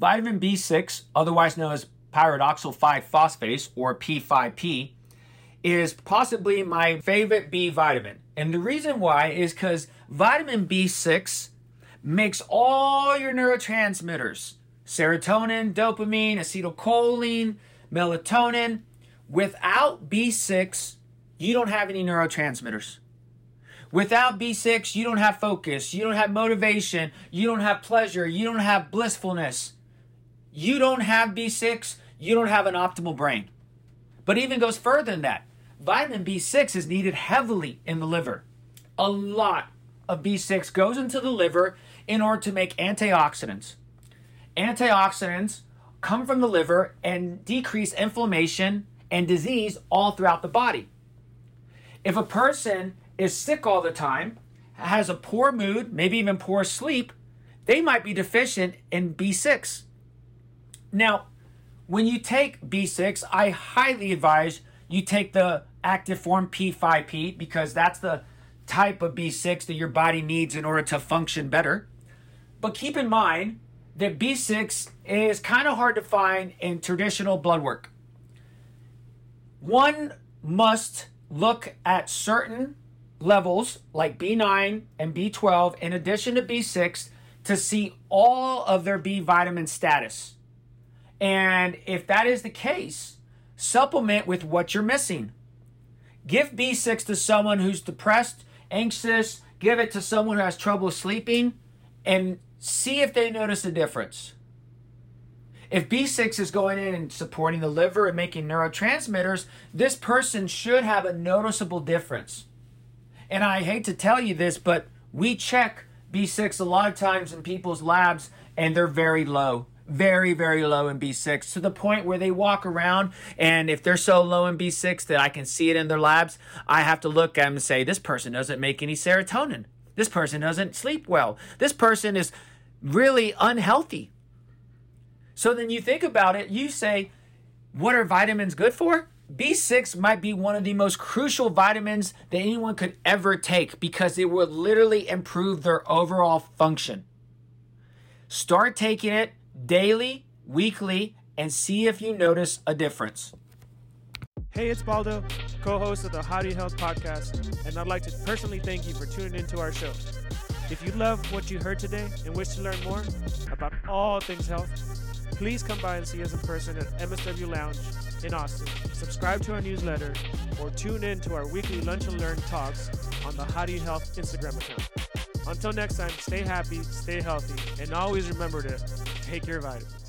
Vitamin B6, otherwise known as pyridoxal 5 phosphate or P5P, is possibly my favorite B vitamin. And the reason why is because vitamin B6 makes all your neurotransmitters serotonin, dopamine, acetylcholine, melatonin. Without B6, you don't have any neurotransmitters. Without B6, you don't have focus, you don't have motivation, you don't have pleasure, you don't have blissfulness. You don't have B6, you don't have an optimal brain. But even goes further than that. Vitamin B6 is needed heavily in the liver. A lot of B6 goes into the liver in order to make antioxidants. Antioxidants come from the liver and decrease inflammation and disease all throughout the body. If a person is sick all the time, has a poor mood, maybe even poor sleep, they might be deficient in B6. Now, when you take B6, I highly advise you take the active form P5P because that's the type of B6 that your body needs in order to function better. But keep in mind that B6 is kind of hard to find in traditional blood work. One must look at certain levels like B9 and B12 in addition to B6 to see all of their B vitamin status. And if that is the case, supplement with what you're missing. Give B6 to someone who's depressed, anxious, give it to someone who has trouble sleeping, and see if they notice a difference. If B6 is going in and supporting the liver and making neurotransmitters, this person should have a noticeable difference. And I hate to tell you this, but we check B6 a lot of times in people's labs and they're very low. Very, very low in B6 to the point where they walk around, and if they're so low in B6 that I can see it in their labs, I have to look at them and say, This person doesn't make any serotonin. This person doesn't sleep well. This person is really unhealthy. So then you think about it, you say, what are vitamins good for? B6 might be one of the most crucial vitamins that anyone could ever take because it will literally improve their overall function. Start taking it daily, weekly, and see if you notice a difference. Hey, it's Baldo, co host of the Howdy Health podcast, and I'd like to personally thank you for tuning into our show. If you love what you heard today and wish to learn more about all things health, please come by and see us in person at MSW Lounge in Austin. Subscribe to our newsletter or tune in to our weekly Lunch and Learn talks on the Howdy Health Instagram account. Until next time, stay happy, stay healthy, and always remember to take your vitamins.